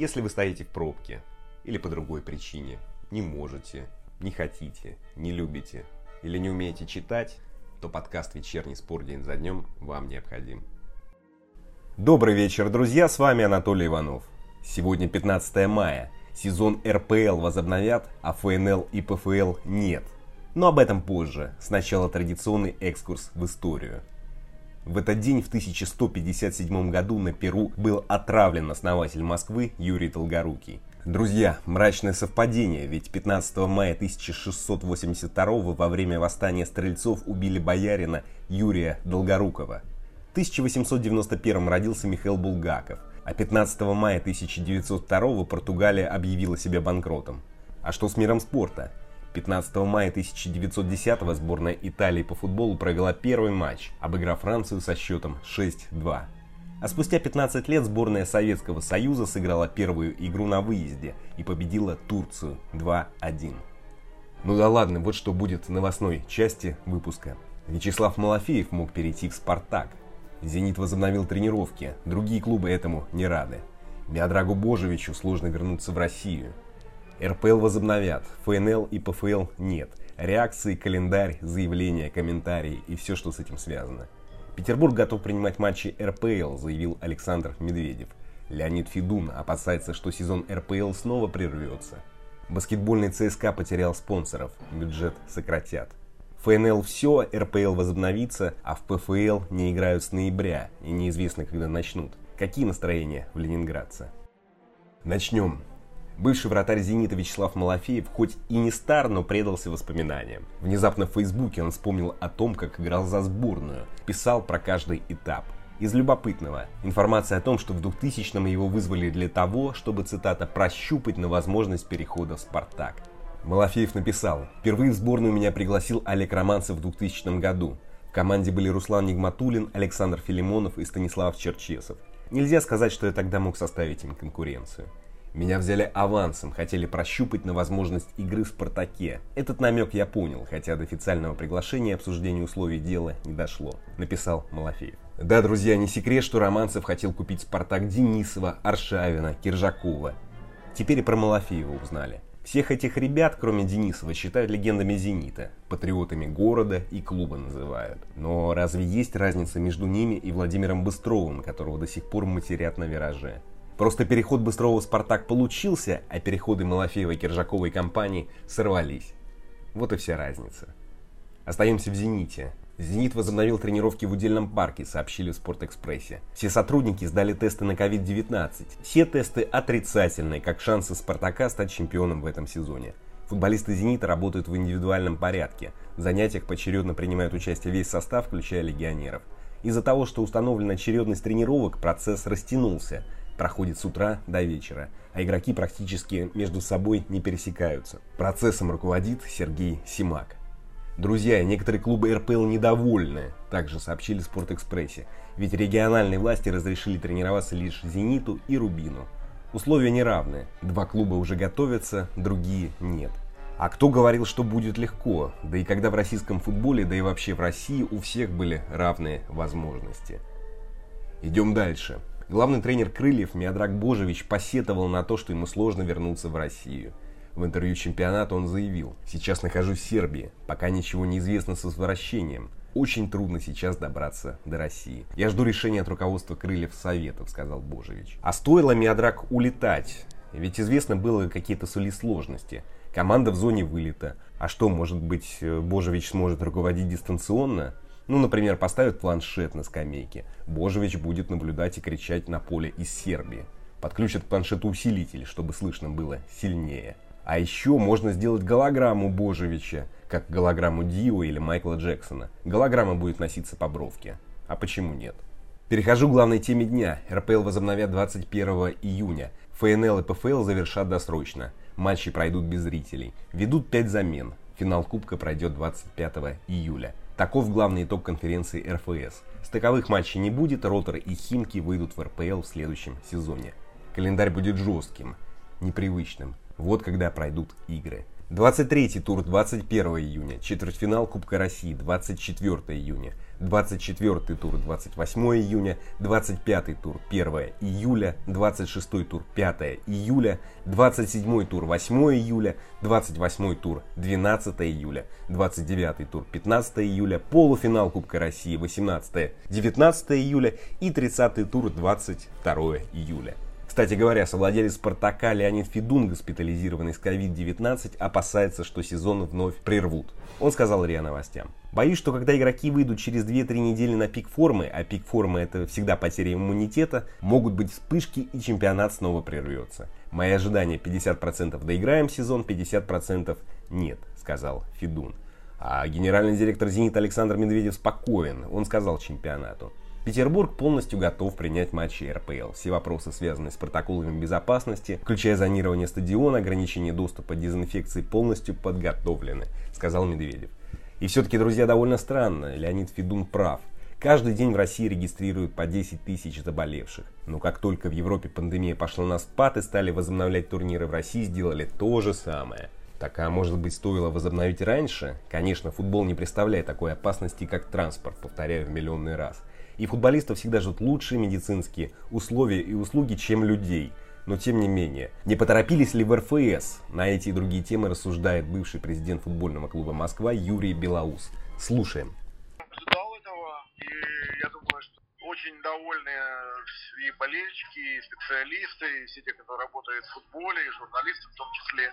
Если вы стоите в пробке или по другой причине, не можете, не хотите, не любите или не умеете читать, то подкаст «Вечерний спор день за днем» вам необходим. Добрый вечер, друзья, с вами Анатолий Иванов. Сегодня 15 мая, сезон РПЛ возобновят, а ФНЛ и ПФЛ нет. Но об этом позже, сначала традиционный экскурс в историю – в этот день в 1157 году на Перу был отравлен основатель Москвы Юрий Долгорукий. Друзья, мрачное совпадение, ведь 15 мая 1682 во время восстания стрельцов убили боярина Юрия Долгорукова. В 1891 родился Михаил Булгаков, а 15 мая 1902 Португалия объявила себя банкротом. А что с миром спорта? 15 мая 1910 сборная Италии по футболу провела первый матч, обыграв Францию со счетом 6-2. А спустя 15 лет сборная Советского Союза сыграла первую игру на выезде и победила Турцию 2-1. Ну да ладно, вот что будет в новостной части выпуска. Вячеслав Малафеев мог перейти в «Спартак». «Зенит» возобновил тренировки, другие клубы этому не рады. Миодрагу Божевичу сложно вернуться в Россию. РПЛ возобновят, ФНЛ и ПФЛ нет. Реакции, календарь, заявления, комментарии и все, что с этим связано. Петербург готов принимать матчи РПЛ, заявил Александр Медведев. Леонид Федун опасается, что сезон РПЛ снова прервется. Баскетбольный ЦСКА потерял спонсоров, бюджет сократят. ФНЛ все, РПЛ возобновится, а в ПФЛ не играют с ноября и неизвестно, когда начнут. Какие настроения в ленинградце? Начнем. Бывший вратарь «Зенита» Вячеслав Малафеев хоть и не стар, но предался воспоминаниям. Внезапно в Фейсбуке он вспомнил о том, как играл за сборную, писал про каждый этап. Из любопытного. Информация о том, что в 2000-м его вызвали для того, чтобы, цитата, «прощупать на возможность перехода в «Спартак». Малафеев написал, «Впервые в сборную меня пригласил Олег Романцев в 2000 году. В команде были Руслан Нигматулин, Александр Филимонов и Станислав Черчесов. Нельзя сказать, что я тогда мог составить им конкуренцию. Меня взяли авансом, хотели прощупать на возможность игры в «Спартаке». Этот намек я понял, хотя до официального приглашения обсуждения условий дела не дошло, написал Малафеев. Да, друзья, не секрет, что Романцев хотел купить «Спартак» Денисова, Аршавина, Киржакова. Теперь и про Малафеева узнали. Всех этих ребят, кроме Денисова, считают легендами «Зенита», патриотами города и клуба называют. Но разве есть разница между ними и Владимиром Быстровым, которого до сих пор матерят на вираже? Просто переход Быстрова в «Спартак» получился, а переходы Малафеева, Киржакова и компании сорвались. Вот и вся разница. Остаемся в «Зените». «Зенит» возобновил тренировки в удельном парке, сообщили в «Спортэкспрессе». Все сотрудники сдали тесты на COVID-19. Все тесты отрицательные, как шансы «Спартака» стать чемпионом в этом сезоне. Футболисты «Зенита» работают в индивидуальном порядке. В занятиях поочередно принимают участие весь состав, включая легионеров. Из-за того, что установлена очередность тренировок, процесс растянулся – проходит с утра до вечера, а игроки практически между собой не пересекаются. Процессом руководит Сергей Симак. Друзья, некоторые клубы РПЛ недовольны, также сообщили Спортэкспрессе, ведь региональные власти разрешили тренироваться лишь «Зениту» и «Рубину». Условия неравны, два клуба уже готовятся, другие нет. А кто говорил, что будет легко? Да и когда в российском футболе, да и вообще в России у всех были равные возможности. Идем дальше. Главный тренер «Крыльев» Миодрак Божевич посетовал на то, что ему сложно вернуться в Россию. В интервью чемпионата он заявил, «Сейчас нахожусь в Сербии, пока ничего не известно с возвращением. Очень трудно сейчас добраться до России. Я жду решения от руководства Крыльев Советов», — сказал Божевич. А стоило Миодрак улетать? Ведь известно было, какие-то сули сложности. Команда в зоне вылета. А что, может быть, Божевич сможет руководить дистанционно? Ну, например, поставят планшет на скамейке. Божевич будет наблюдать и кричать на поле из Сербии. Подключат к планшету усилитель, чтобы слышно было сильнее. А еще можно сделать голограмму Божевича, как голограмму Дио или Майкла Джексона. Голограмма будет носиться по бровке. А почему нет? Перехожу к главной теме дня. РПЛ возобновят 21 июня. ФНЛ и ПФЛ завершат досрочно. Матчи пройдут без зрителей. Ведут 5 замен. Финал Кубка пройдет 25 июля. Таков главный итог конференции РФС. Стыковых матчей не будет, Ротор и Химки выйдут в РПЛ в следующем сезоне. Календарь будет жестким, непривычным. Вот когда пройдут игры. 23 тур 21 июня, четвертьфинал Кубка России 24 июня, 24 тур 28 июня, 25 тур 1 июля, 26 тур 5 июля, 27 тур 8 июля, 28 тур 12 июля, 29 тур 15 июля, полуфинал Кубка России 18-19 июля. И 30 тур 22 июля. Кстати говоря, совладелец «Спартака» Леонид Федун, госпитализированный с COVID-19, опасается, что сезон вновь прервут. Он сказал РИА Новостям. Боюсь, что когда игроки выйдут через 2-3 недели на пик формы, а пик формы это всегда потеря иммунитета, могут быть вспышки и чемпионат снова прервется. Мои ожидания 50% доиграем сезон, 50% нет, сказал Федун. А генеральный директор «Зенит» Александр Медведев спокоен. Он сказал чемпионату. Петербург полностью готов принять матчи РПЛ. Все вопросы, связанные с протоколами безопасности, включая зонирование стадиона, ограничение доступа, дезинфекции, полностью подготовлены, сказал Медведев. И все-таки, друзья, довольно странно, Леонид Федун прав. Каждый день в России регистрируют по 10 тысяч заболевших. Но как только в Европе пандемия пошла на спад и стали возобновлять турниры в России, сделали то же самое. Так а может быть стоило возобновить раньше? Конечно, футбол не представляет такой опасности, как транспорт, повторяю в миллионный раз. И футболистов всегда ждут лучшие медицинские условия и услуги, чем людей. Но тем не менее, не поторопились ли в РФС? На эти и другие темы рассуждает бывший президент футбольного клуба Москва Юрий Белоус. Слушаем. Ждал этого, и я думаю, что очень довольны и болельщики, и специалисты, и все те, кто работает в футболе, и журналисты в том числе,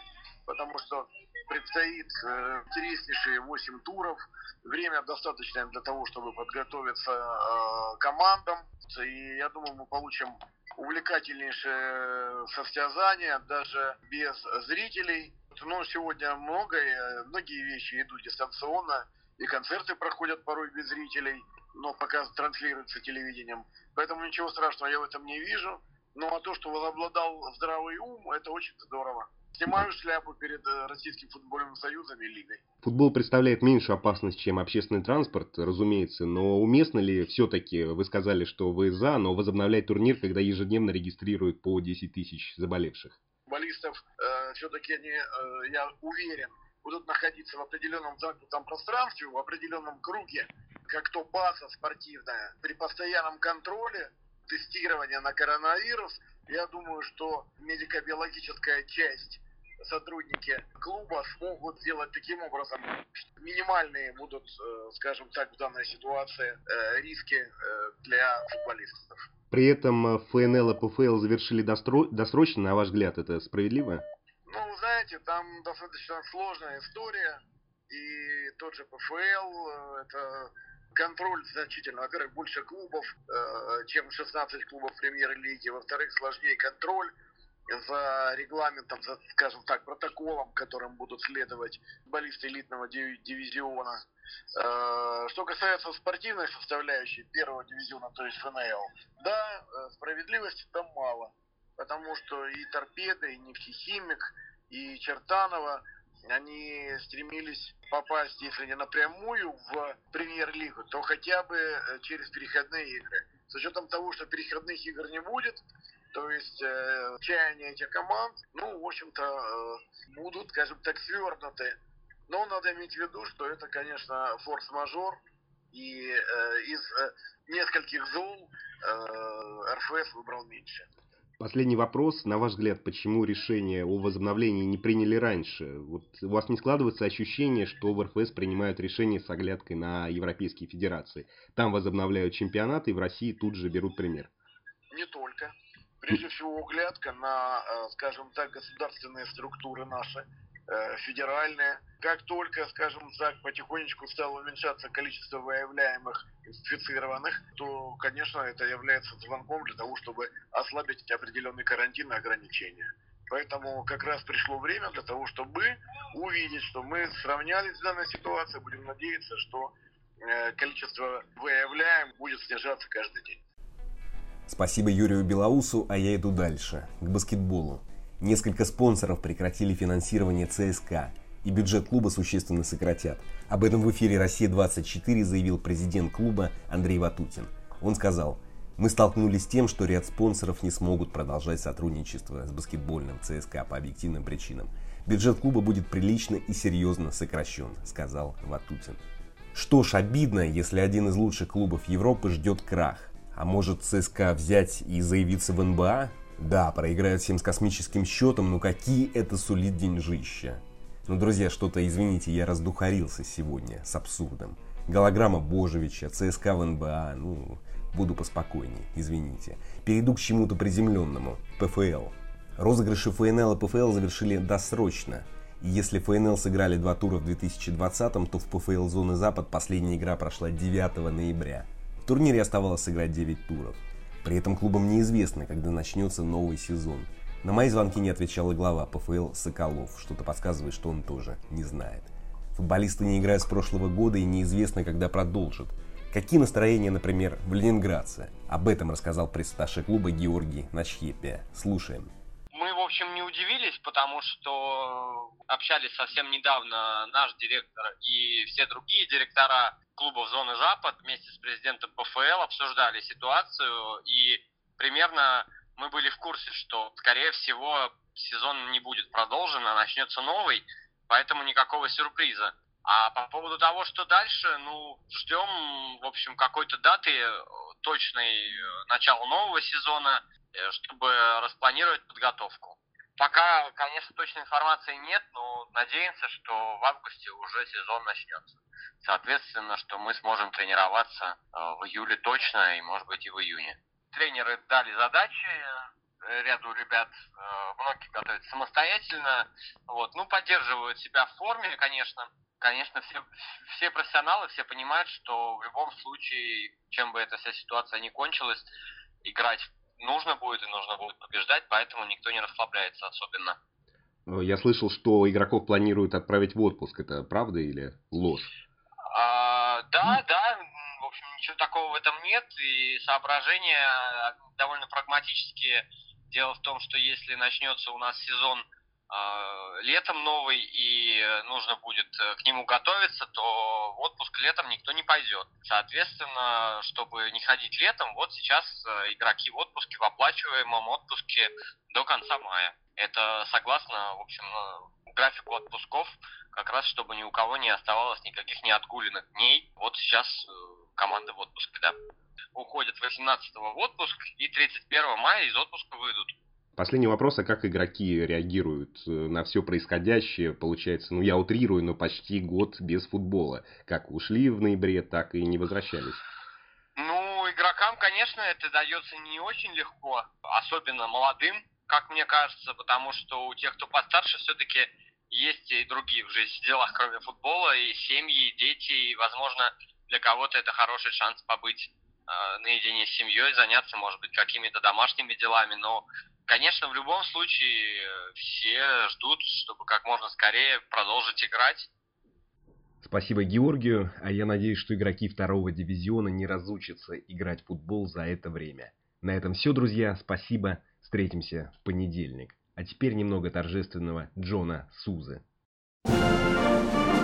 потому что предстоит э, интереснейшие 8 туров, время достаточное для того, чтобы подготовиться э, командам. И я думаю, мы получим увлекательнейшее состязание, даже без зрителей. Но сегодня многое, многие вещи идут дистанционно, и концерты проходят порой без зрителей, но пока транслируются телевидением. Поэтому ничего страшного я в этом не вижу. Ну а то, что возобладал здравый ум, это очень здорово. Снимаю шляпу перед э, Российским футбольным союзом и лигой. Футбол представляет меньшую опасность, чем общественный транспорт, разумеется, но уместно ли все-таки, вы сказали, что вы за, но возобновлять турнир, когда ежедневно регистрируют по 10 тысяч заболевших? Футболистов э, все-таки они, э, я уверен, будут находиться в определенном замкнутом пространстве, в определенном круге, как то база спортивная, при постоянном контроле, тестирования на коронавирус, я думаю, что медико-биологическая часть сотрудники клуба смогут сделать таким образом, что минимальные будут, э, скажем так, в данной ситуации э, риски э, для футболистов. При этом ФНЛ и ПФЛ завершили досрочно, на ваш взгляд, это справедливо? Ну, знаете, там достаточно сложная история. И тот же ПФЛ, это контроль значительно. Во-первых, больше клубов, чем 16 клубов премьер-лиги. Во-вторых, сложнее контроль за регламентом, за, скажем так, протоколом, которым будут следовать футболисты элитного дивизиона. Э, что касается спортивной составляющей первого дивизиона, то есть ФНЛ, да, э, справедливости там мало, потому что и Торпеда, и Нефтехимик, и Чертанова, они стремились попасть, если не напрямую в премьер-лигу, то хотя бы э, через переходные игры. С учетом того, что переходных игр не будет, то есть э, чаяния этих команд, ну, в общем-то, э, будут, скажем так, свернуты. Но надо иметь в виду, что это, конечно, форс-мажор, и э, из э, нескольких зол э, РФС выбрал меньше. Последний вопрос. На ваш взгляд, почему решение о возобновлении не приняли раньше? Вот у вас не складывается ощущение, что в РФС принимают решение с оглядкой на европейские федерации? Там возобновляют чемпионаты, и в России тут же берут пример. Не только прежде всего оглядка на, э, скажем так, государственные структуры наши, э, федеральные. Как только, скажем так, потихонечку стало уменьшаться количество выявляемых инфицированных, то, конечно, это является звонком для того, чтобы ослабить определенный карантин и ограничения. Поэтому как раз пришло время для того, чтобы увидеть, что мы сравнялись с данной ситуацией. Будем надеяться, что э, количество выявляем будет снижаться каждый день. Спасибо Юрию Белоусу, а я иду дальше, к баскетболу. Несколько спонсоров прекратили финансирование ЦСКА, и бюджет клуба существенно сократят. Об этом в эфире «Россия-24» заявил президент клуба Андрей Ватутин. Он сказал, мы столкнулись с тем, что ряд спонсоров не смогут продолжать сотрудничество с баскетбольным ЦСКА по объективным причинам. бюджет клуба будет прилично и серьезно сокращен, сказал Ватутин. Что ж, обидно, если один из лучших клубов Европы ждет крах. А может ЦСКА взять и заявиться в НБА? Да, проиграют всем с космическим счетом, но какие это сулит деньжища. Ну, друзья, что-то, извините, я раздухарился сегодня с абсурдом. Голограмма Божевича, ЦСКА в НБА, ну, буду поспокойнее, извините. Перейду к чему-то приземленному. ПФЛ. Розыгрыши ФНЛ и ПФЛ завершили досрочно. И если ФНЛ сыграли два тура в 2020, то в ПФЛ Зоны Запад последняя игра прошла 9 ноября. В турнире оставалось сыграть 9 туров. При этом клубам неизвестно, когда начнется новый сезон. На мои звонки не отвечала глава ПФЛ Соколов. Что-то подсказывает, что он тоже не знает. Футболисты не играют с прошлого года и неизвестно, когда продолжат. Какие настроения, например, в Ленинградце? Об этом рассказал пресс клуба Георгий Начхепия. Слушаем. Общем, не удивились, потому что общались совсем недавно наш директор и все другие директора клубов зоны Запад вместе с президентом ПФЛ обсуждали ситуацию и примерно мы были в курсе, что, скорее всего, сезон не будет продолжен, а начнется новый, поэтому никакого сюрприза. А по поводу того, что дальше, ну, ждем, в общем, какой-то даты э, точной э, начала нового сезона, чтобы распланировать подготовку. Пока, конечно, точной информации нет, но надеемся, что в августе уже сезон начнется. Соответственно, что мы сможем тренироваться в июле точно и, может быть, и в июне. Тренеры дали задачи ряду ребят, многие готовятся самостоятельно, вот, ну, поддерживают себя в форме, конечно, конечно, все, все профессионалы, все понимают, что в любом случае, чем бы эта вся ситуация ни кончилась, играть нужно будет и нужно будет побеждать, поэтому никто не расслабляется особенно. Я слышал, что игроков планируют отправить в отпуск. Это правда или ложь? А, да, да. В общем, ничего такого в этом нет. И соображения довольно прагматические. Дело в том, что если начнется у нас сезон летом новый и нужно будет э, к нему готовиться, то в отпуск летом никто не пойдет. Соответственно, чтобы не ходить летом, вот сейчас э, игроки в отпуске, в оплачиваемом отпуске до конца мая. Это согласно, в общем, э, графику отпусков, как раз чтобы ни у кого не оставалось никаких неоткуленных дней. Вот сейчас команда в отпуске, да. Уходят 18 в отпуск и 31 мая из отпуска выйдут. Последний вопрос, а как игроки реагируют э, на все происходящее? Получается, ну я утрирую, но почти год без футбола. Как ушли в ноябре, так и не возвращались. Ну, игрокам, конечно, это дается не очень легко, особенно молодым, как мне кажется, потому что у тех, кто постарше, все-таки есть и другие в жизни дела, кроме футбола, и семьи, и дети, и, возможно, для кого-то это хороший шанс побыть наедине с семьей, заняться, может быть, какими-то домашними делами, но Конечно, в любом случае э, все ждут, чтобы как можно скорее продолжить играть. Спасибо Георгию, а я надеюсь, что игроки второго дивизиона не разучатся играть в футбол за это время. На этом все, друзья, спасибо, встретимся в понедельник. А теперь немного торжественного Джона Сузы. Thank you